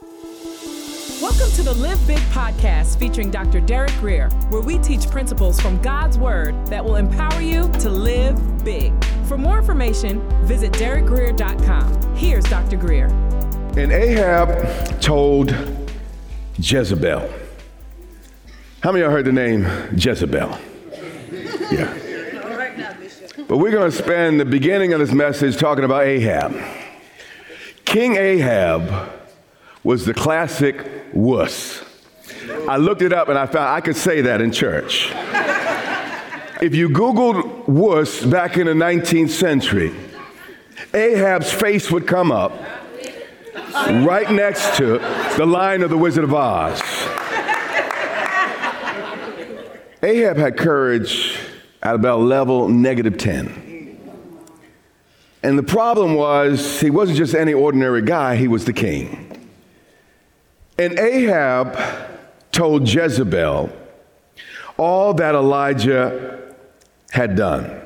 Welcome to the Live Big podcast featuring Dr. Derek Greer, where we teach principles from God's Word that will empower you to live big. For more information, visit derekgreer.com. Here's Dr. Greer. And Ahab told Jezebel. How many of y'all heard the name Jezebel? Yeah. But we're going to spend the beginning of this message talking about Ahab. King Ahab was the classic wuss. I looked it up and I found I could say that in church. if you Googled wuss back in the 19th century, Ahab's face would come up right next to the line of the Wizard of Oz. Ahab had courage at about level negative 10. And the problem was, he wasn't just any ordinary guy, he was the king. And Ahab told Jezebel all that Elijah had done.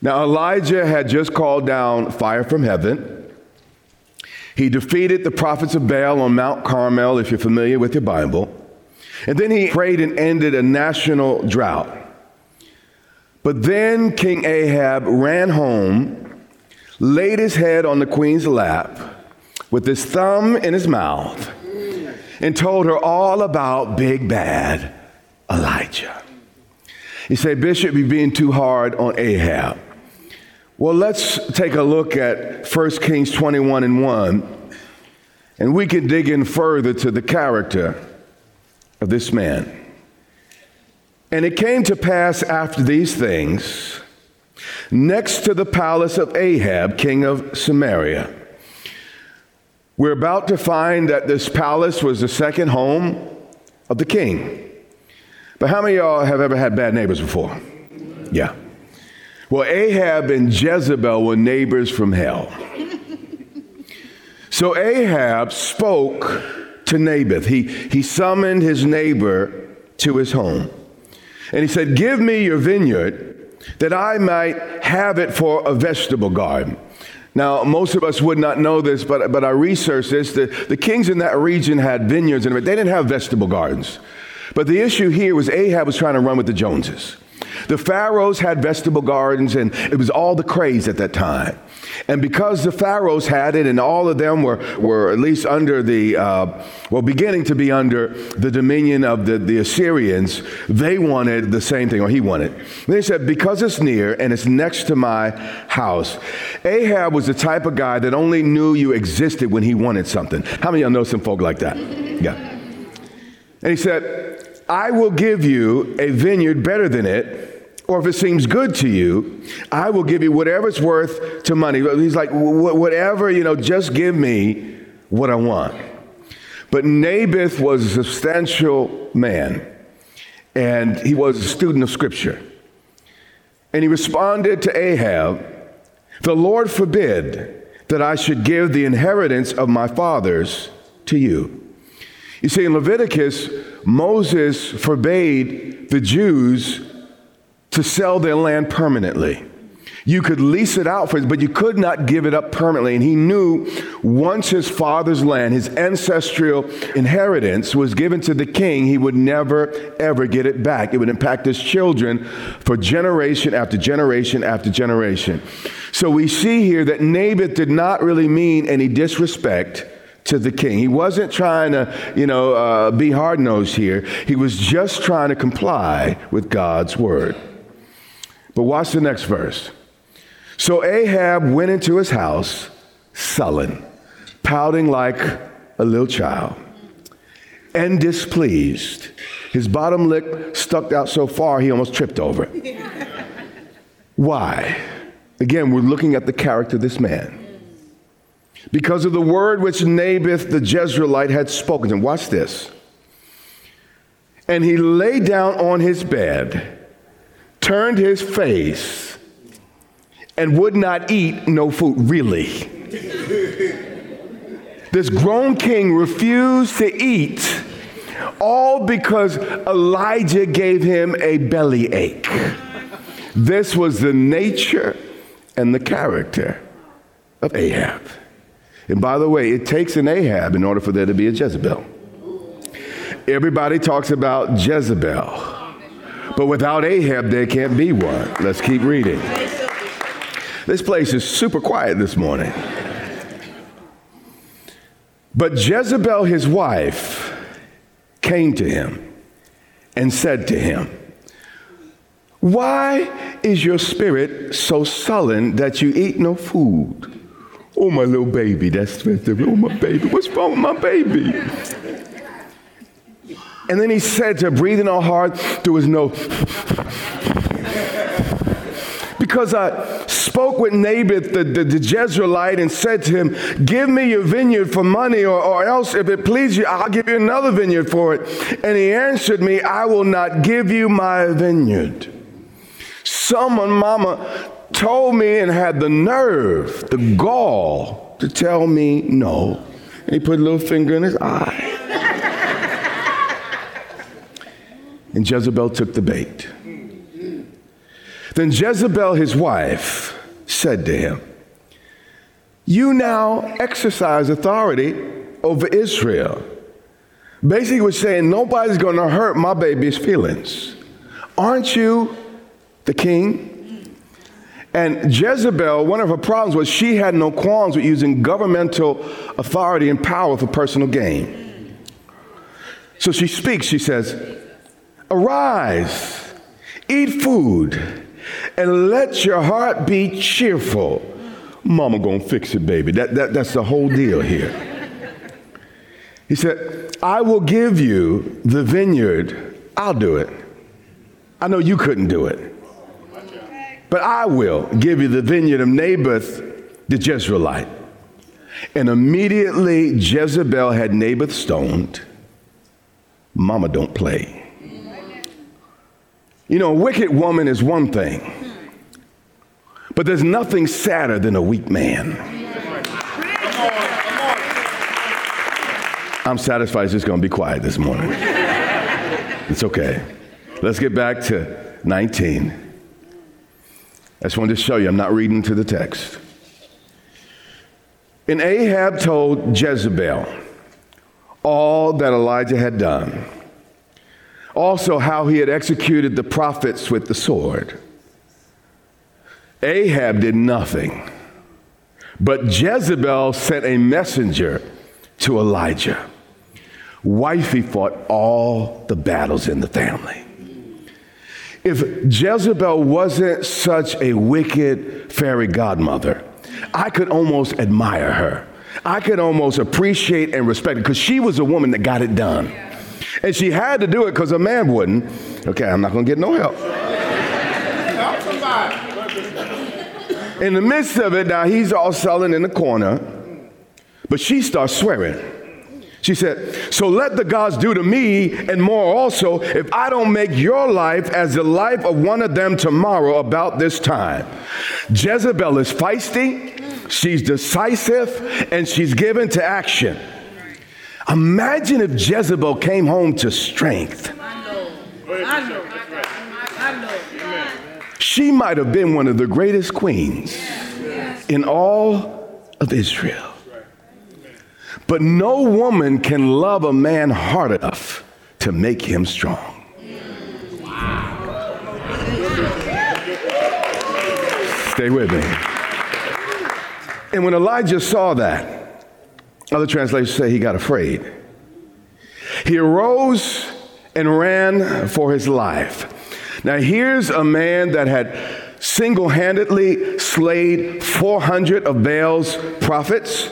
Now, Elijah had just called down fire from heaven. He defeated the prophets of Baal on Mount Carmel, if you're familiar with your Bible. And then he prayed and ended a national drought. But then King Ahab ran home, laid his head on the queen's lap, with his thumb in his mouth, and told her all about big bad Elijah. You say, Bishop, you're being too hard on Ahab. Well, let's take a look at 1 Kings 21 and 1, and we can dig in further to the character of this man. And it came to pass after these things, next to the palace of Ahab, king of Samaria. We're about to find that this palace was the second home of the king. But how many of y'all have ever had bad neighbors before? Yeah. Well, Ahab and Jezebel were neighbors from hell. So Ahab spoke to Naboth. He, he summoned his neighbor to his home. And he said, Give me your vineyard that I might have it for a vegetable garden. Now, most of us would not know this, but, but I researched this. The, the kings in that region had vineyards, and they didn't have vegetable gardens. But the issue here was Ahab was trying to run with the Joneses. The pharaohs had vegetable gardens, and it was all the craze at that time. And because the pharaohs had it, and all of them were, were at least under the, uh, well, beginning to be under the dominion of the, the Assyrians, they wanted the same thing, or he wanted. And they said, because it's near and it's next to my house. Ahab was the type of guy that only knew you existed when he wanted something. How many of y'all know some folk like that? Yeah. And he said, I will give you a vineyard better than it or if it seems good to you, I will give you whatever it's worth to money. He's like, whatever, you know, just give me what I want. But Naboth was a substantial man, and he was a student of Scripture. And he responded to Ahab, The Lord forbid that I should give the inheritance of my fathers to you. You see, in Leviticus, Moses forbade the Jews to sell their land permanently. You could lease it out for it, but you could not give it up permanently. And he knew once his father's land, his ancestral inheritance, was given to the king, he would never, ever get it back. It would impact his children for generation after generation after generation. So we see here that Naboth did not really mean any disrespect to the king. He wasn't trying to, you know, uh, be hard nosed here. He was just trying to comply with God's word. But watch the next verse. So Ahab went into his house sullen, pouting like a little child, and displeased. His bottom lip stuck out so far he almost tripped over it. Why? Again, we're looking at the character of this man. Because of the word which Naboth the Jezreelite had spoken to him. Watch this. And he lay down on his bed turned his face and would not eat no food, really. this grown king refused to eat, all because Elijah gave him a belly ache. This was the nature and the character of Ahab. And by the way, it takes an Ahab in order for there to be a Jezebel. Everybody talks about Jezebel. But without Ahab, there can't be one. Let's keep reading. This place is super quiet this morning. But Jezebel, his wife, came to him and said to him, Why is your spirit so sullen that you eat no food? Oh, my little baby, that's oh, my baby. What's wrong with my baby? And then he said to her, breathing our heart there was no. because I spoke with Naboth the, the, the, Jezreelite and said to him, Give me your vineyard for money, or, or else, if it please you, I'll give you another vineyard for it. And he answered me, I will not give you my vineyard. Someone, mama, told me and had the nerve, the gall, to tell me no. And he put a little finger in his eye. And Jezebel took the bait. Then Jezebel, his wife, said to him, You now exercise authority over Israel. Basically, was saying, Nobody's going to hurt my baby's feelings. Aren't you the king? And Jezebel, one of her problems was she had no qualms with using governmental authority and power for personal gain. So she speaks, she says, Arise, eat food, and let your heart be cheerful. Mama gonna fix it, baby. That, that, that's the whole deal here. He said, I will give you the vineyard. I'll do it. I know you couldn't do it. But I will give you the vineyard of Naboth the Jezreelite. And immediately Jezebel had Naboth stoned. Mama don't play. You know, a wicked woman is one thing, but there's nothing sadder than a weak man. I'm satisfied it's just going to be quiet this morning. It's okay. Let's get back to 19. I just wanted to show you, I'm not reading to the text. And Ahab told Jezebel all that Elijah had done, also how he had executed the prophets with the sword. Ahab did nothing, but Jezebel sent a messenger to Elijah. Wifey fought all the battles in the family. If Jezebel wasn't such a wicked fairy godmother, I could almost admire her. I could almost appreciate and respect her because she was a woman that got it done. And she had to do it because a man wouldn't. Okay, I'm not going to get no help. In the midst of it, now he's all sullen in the corner, but she starts swearing. She said, So let the gods do to me and more also if I don't make your life as the life of one of them tomorrow about this time. Jezebel is feisty, she's decisive, and she's given to action. Imagine if Jezebel came home to strength. She might have been one of the greatest queens in all of Israel. But no woman can love a man hard enough to make him strong. Stay with me. And when Elijah saw that, other translations say he got afraid. He arose and ran for his life. Now, here's a man that had single handedly slayed 400 of Baal's prophets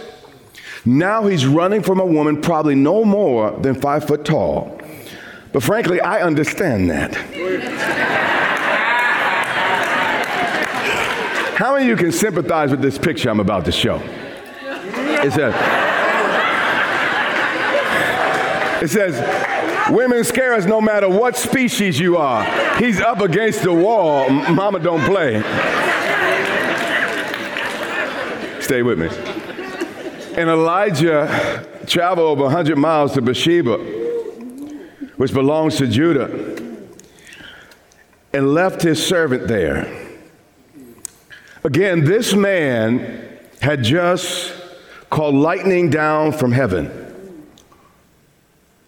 now he's running from a woman probably no more than five foot tall. But frankly, I understand that. How many of you can sympathize with this picture I'm about to show? It says, it says, women scare us no matter what species you are. He's up against the wall. Mama don't play. Stay with me. And Elijah traveled over 100 miles to Beersheba, which belongs to Judah, and left his servant there. Again, this man had just called lightning down from heaven.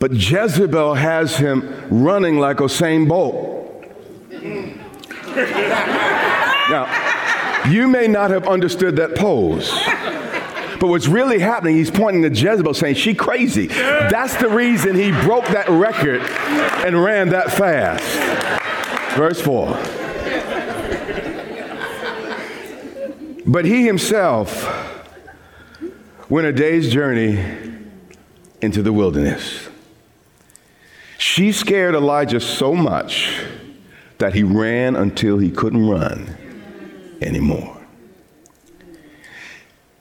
But Jezebel has him running like Usain Bolt. now, you may not have understood that pose. But what's really happening, he's pointing to Jezebel saying, She crazy. That's the reason he broke that record and ran that fast. Verse 4. But he himself went a day's journey into the wilderness. She scared Elijah so much that he ran until he couldn't run anymore.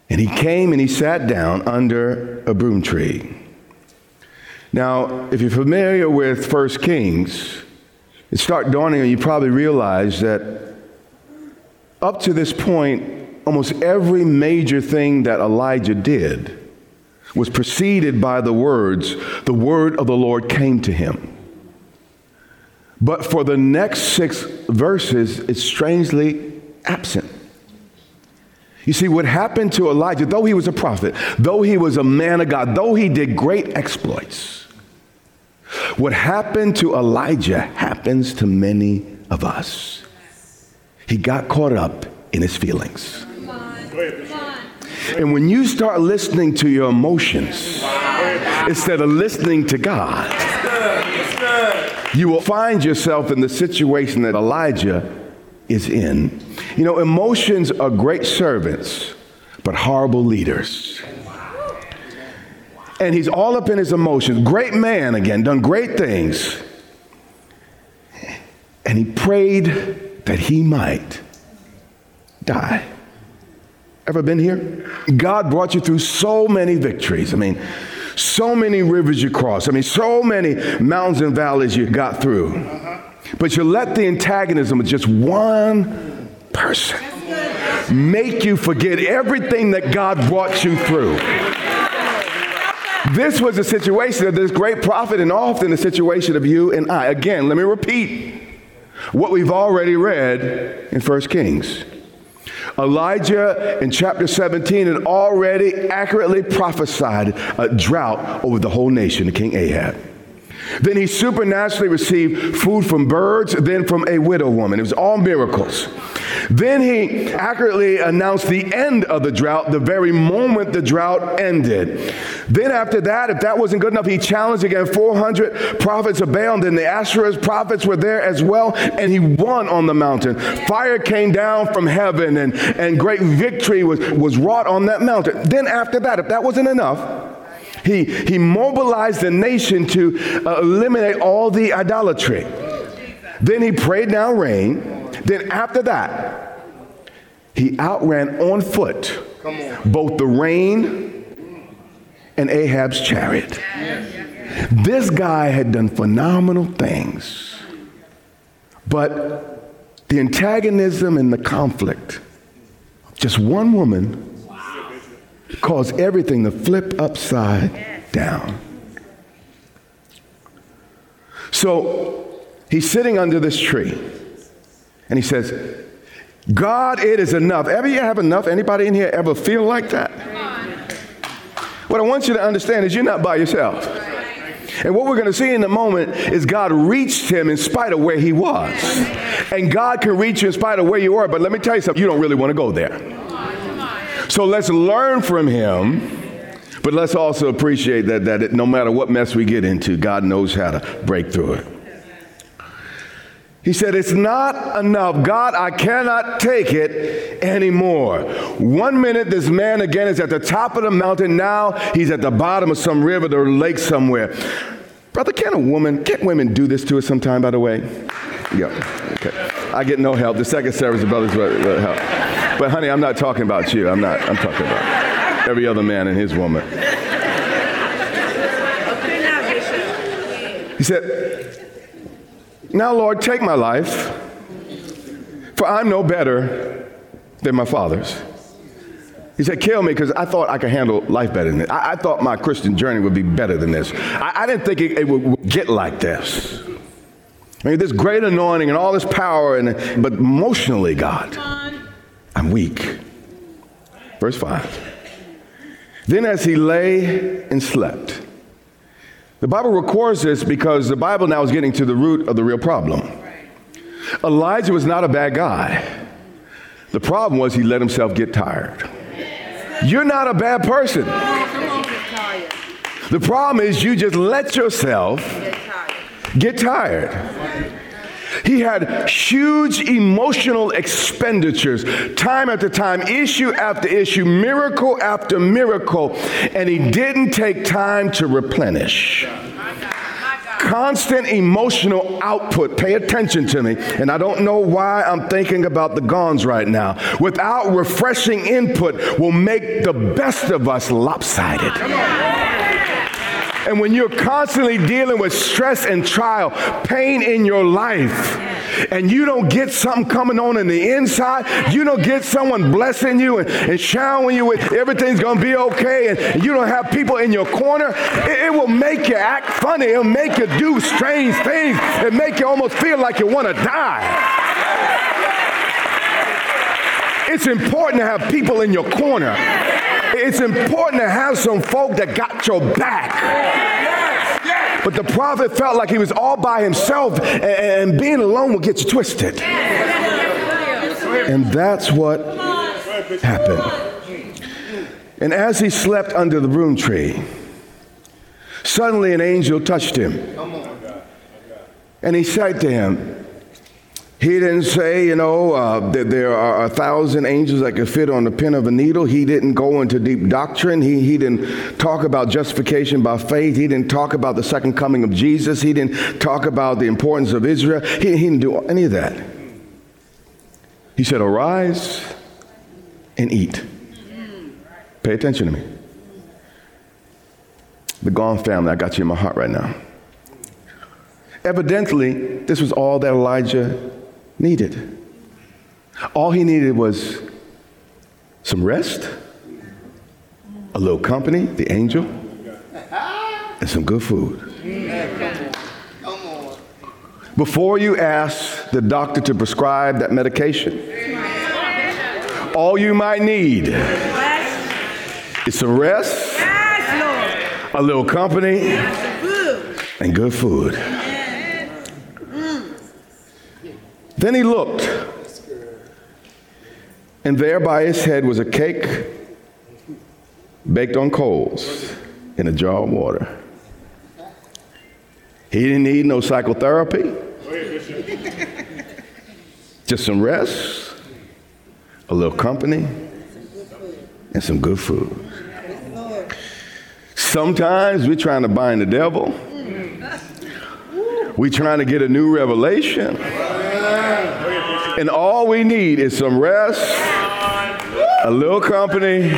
And he came and he sat down under a broom tree. Now, if you're familiar with First Kings, it start dawning on you, you probably realize that up to this point, almost every major thing that Elijah did was preceded by the words, the word of the Lord came to him. But for the next six verses, it's strangely absent. You see, what happened to Elijah, though he was a prophet, though he was a man of God, though he did great exploits, what happened to Elijah happens to many of us. He got caught up in his feelings. And when you start listening to your emotions instead of listening to God, you will find yourself in the situation that Elijah is in. You know, emotions are great servants, but horrible leaders. And he's all up in his emotions. Great man again, done great things. And he prayed that he might die. Ever been here? God brought you through so many victories. I mean, so many rivers you crossed. I mean, so many mountains and valleys you got through. But you let the antagonism of just one person make you forget everything that God brought you through. This was a situation of this great prophet, and often a situation of you and I. Again, let me repeat what we've already read in 1 Kings. Elijah in chapter 17 had already accurately prophesied a drought over the whole nation King Ahab. Then he supernaturally received food from birds, then from a widow woman. It was all miracles. Then he accurately announced the end of the drought the very moment the drought ended. Then, after that, if that wasn't good enough, he challenged again 400 prophets of Baal. And then the Asherah's prophets were there as well, and he won on the mountain. Fire came down from heaven, and, and great victory was, was wrought on that mountain. Then, after that, if that wasn't enough, he, he mobilized the nation to uh, eliminate all the idolatry. Then he prayed down rain. Then after that, he outran on foot both the rain and Ahab's chariot. This guy had done phenomenal things. But the antagonism and the conflict, just one woman caused everything to flip upside down. So he's sitting under this tree and he says, God, it is enough. Ever you have enough? Anybody in here ever feel like that? What I want you to understand is you're not by yourself. And what we're going to see in a moment is God reached him in spite of where he was. And God can reach you in spite of where you are. But let me tell you something, you don't really want to go there. So let's learn from him. But let's also appreciate that, that no matter what mess we get into, God knows how to break through it. He said, It's not enough. God, I cannot take it anymore. One minute, this man again is at the top of the mountain. Now he's at the bottom of some river or lake somewhere. Brother, can a woman, can't women do this to us sometime, by the way? Yeah, okay. I get no help. The second service, the brothers will help. But honey, I'm not talking about you. I'm not, I'm talking about every other man and his woman. He said, now, Lord, take my life, for I'm no better than my father's. He said, Kill me because I thought I could handle life better than this. I, I thought my Christian journey would be better than this. I, I didn't think it, it, would get like this. I mean, this great anointing and all this power, and, but emotionally, God, I'm weak. Verse 5. Then, as he lay and slept, the Bible records this because the Bible now is getting to the root of the real problem. Elijah was not a bad guy. The problem was he let himself get tired. You're not a bad person. The problem is you just let yourself get tired. He had huge emotional expenditures, time after time, issue after issue, miracle after miracle, and he didn't take time to replenish constant emotional output. Pay attention to me. And I don't know why I'm thinking about the gons right now. Without refreshing input will make the best of us lopsided. And when you're constantly dealing with stress and trial, pain in your life, and you don't get something coming on in the inside, you don't get someone blessing you and, and showering you with everything's to be okay, and, you don't have people in your corner, it, it will make you act funny. It'll make you do strange things. It make you almost feel like you want to die. It's important to have people in your corner. It's important to have some folk that got your back. But the prophet felt like he was all by himself, and, being alone will get you twisted. And that's what happened. And as he slept under the broom tree, suddenly an angel touched him. And he said to him, he didn't say, you know, uh, that there are a thousand angels that could fit on the pin of a needle. He didn't go into deep doctrine. He, he didn't talk about justification by faith. He didn't talk about the second coming of Jesus. He didn't talk about the importance of Israel. He, he didn't do any of that. He said, Arise and eat. Pay attention to me. The Gonz family, I got you in my heart right now. Evidently, this was all that Elijah needed. All he needed was some rest, a little company, the angel, and some good food. Before you ask the doctor to prescribe that medication, all you might need is some rest, a little company, and good food. Then he looked, and there by his head was a cake baked on coals in a jar of water. He didn't need no psychotherapy, just some rest, a little company, and some good food. Sometimes we're trying to bind the devil. We're trying to get a new revelation. And all we need is some rest, a little company,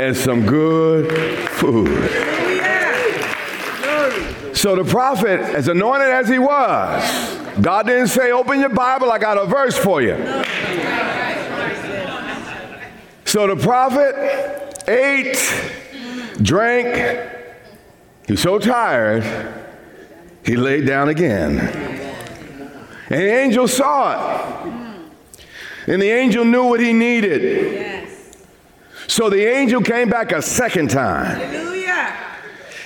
and some good food. So the prophet, as anointed as he was, God didn't say, Open your Bible, I got a verse for you. So the prophet ate, drank, he was so tired, he laid down again. And the angel saw it. And the angel knew what he needed. Yes. So the angel came back a second time. Hallelujah.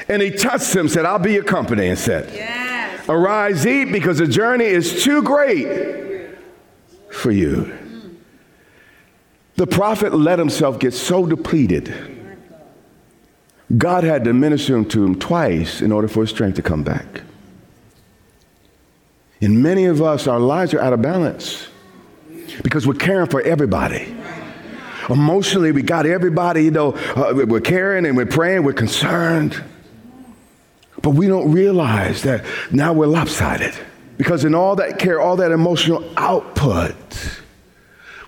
And he touched him, said, I'll be your company, and said, yes. Arise, eat, because the journey is too great for you. Mm. The prophet let himself get so depleted. God had to minister to him twice in order for his strength to come back. And many of us, our lives are out of balance because we're caring for everybody. Emotionally, we got everybody, you know, uh, we're caring and we're praying, we're concerned. But we don't realize that now we're lopsided because in all that care, all that emotional output,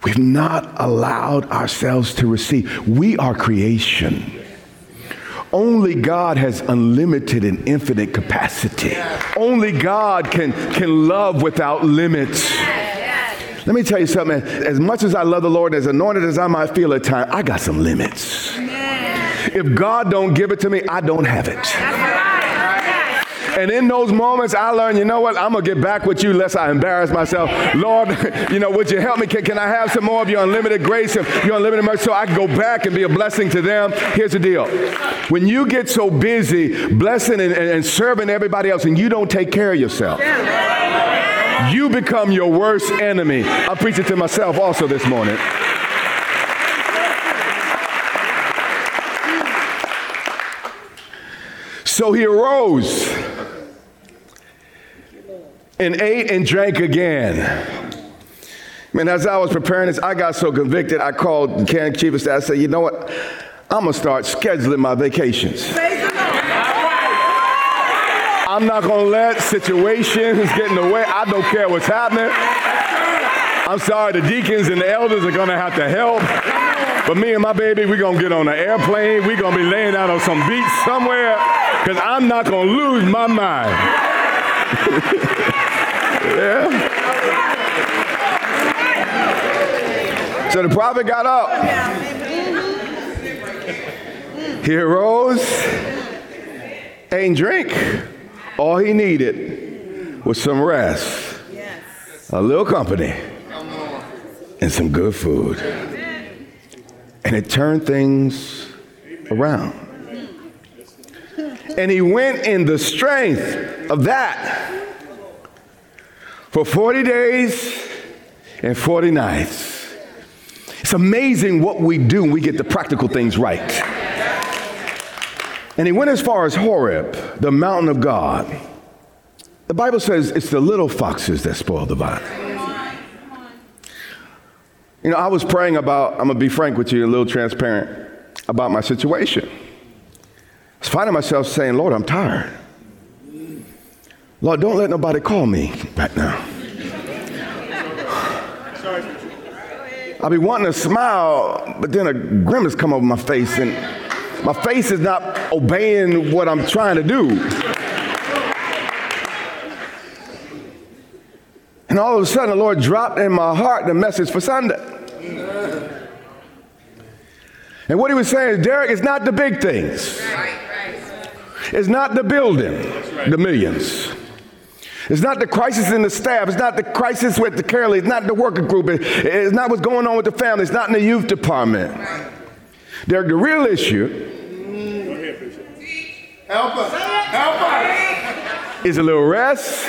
we've not allowed ourselves to receive. We are creation. Only God has unlimited and infinite capacity. Only God can, can love without limits. Let me tell you something. As much as I love the Lord, as anointed as I might feel at times, I got some limits. If God don't give it to me, I don't have it. And in those moments, I learned, you know what? I'm going to get back with you lest I embarrass myself. Lord, you know, would you help me? Can, can I have some more of your unlimited grace and your unlimited mercy so I can go back and be a blessing to them? Here's the deal. When you get so busy blessing and, and, and serving everybody else and you don't take care of yourself, you become your worst enemy. I'm preaching to myself also this morning. So he arose and ate and drank again. Man, as I was preparing this, I got so convicted. I called of staff. I said, "You know what? I'm gonna start scheduling my vacations. I'm not gonna let situations get in the way. I don't care what's happening. I'm sorry, the deacons and the elders are gonna have to help. But me and my baby, we're gonna get on an airplane. We're gonna be laying out on some beach somewhere, because I'm not gonna lose my mind. yeah. So the prophet got up. He arose, and drink. All he needed was some rest, a little company, and some good food. And it turned things around. And he went in the strength of that for 40 days and 40 nights. It's amazing what we do when we get the practical things right. And he went as far as Horeb, the mountain of God. The Bible says it's the little foxes that spoil the vine. You know, I was praying about, I'm gonna be frank with you, a little transparent about my situation. I was finding myself saying, Lord, I'm tired. Lord, don't let nobody call me right now. I'll be wanting to smile, but then a grimace come over my face and my face is not obeying what I'm trying to do. And all of a sudden, the Lord dropped in my heart the message for Sunday. And what he was saying is, Derek, it's not the big things. It's not the building, the millions. It's not the crisis in the staff. It's not the crisis with the care It's not the working group. It's not what's going on with the family. It's not in the youth department. Derek, the real issue Help us. Help us. Is a little rest,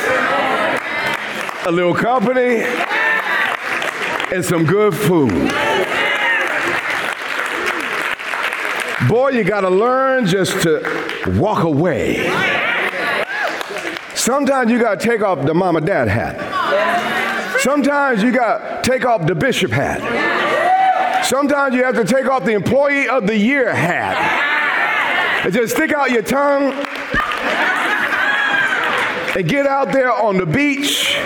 a little company, and some good food. Boy, you got to learn just to walk away. Sometimes you got to take off the mom and dad hat. Sometimes you got to take off the bishop hat. Sometimes you have to take off the employee of the year hat and just stick out your tongue and get out there on the beach,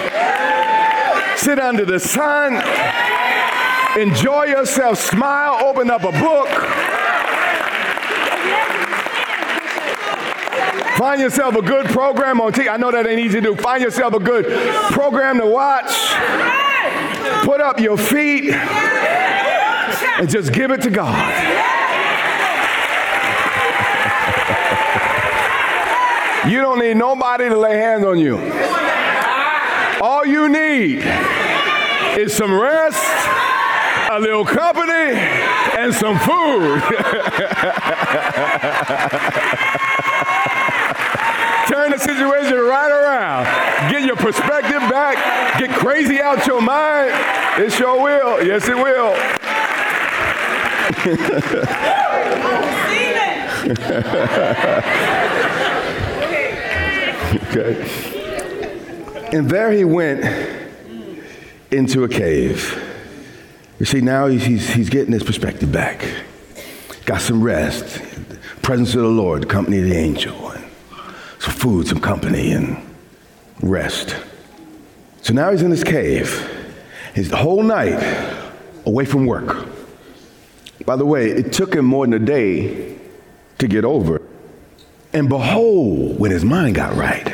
sit under the sun, enjoy yourself, smile, open up a book. Find yourself a good program on TV. I know that ain't easy to do. Find yourself a good program to watch. Put up your feet and just give it to God. You don't need nobody to lay hands on you. All you need is some rest, a little company, and some food. Turn the situation right around. Get your perspective back. Get crazy out your mind. It sure will. Yes, it will. okay. And there he went into a cave. You see, now he's, he's, he's getting his perspective back. Got some rest, presence of the Lord, company of the angel, food, some company, and rest. So now he's in his cave. He's the whole night away from work. By the way, it took him more than a day to get over. And behold, when his mind got right,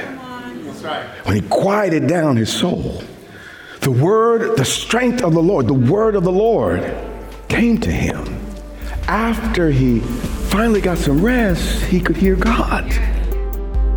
when he quieted down his soul, the word, the strength of the Lord, the word of the Lord came to him. After he finally got some rest, he could hear God.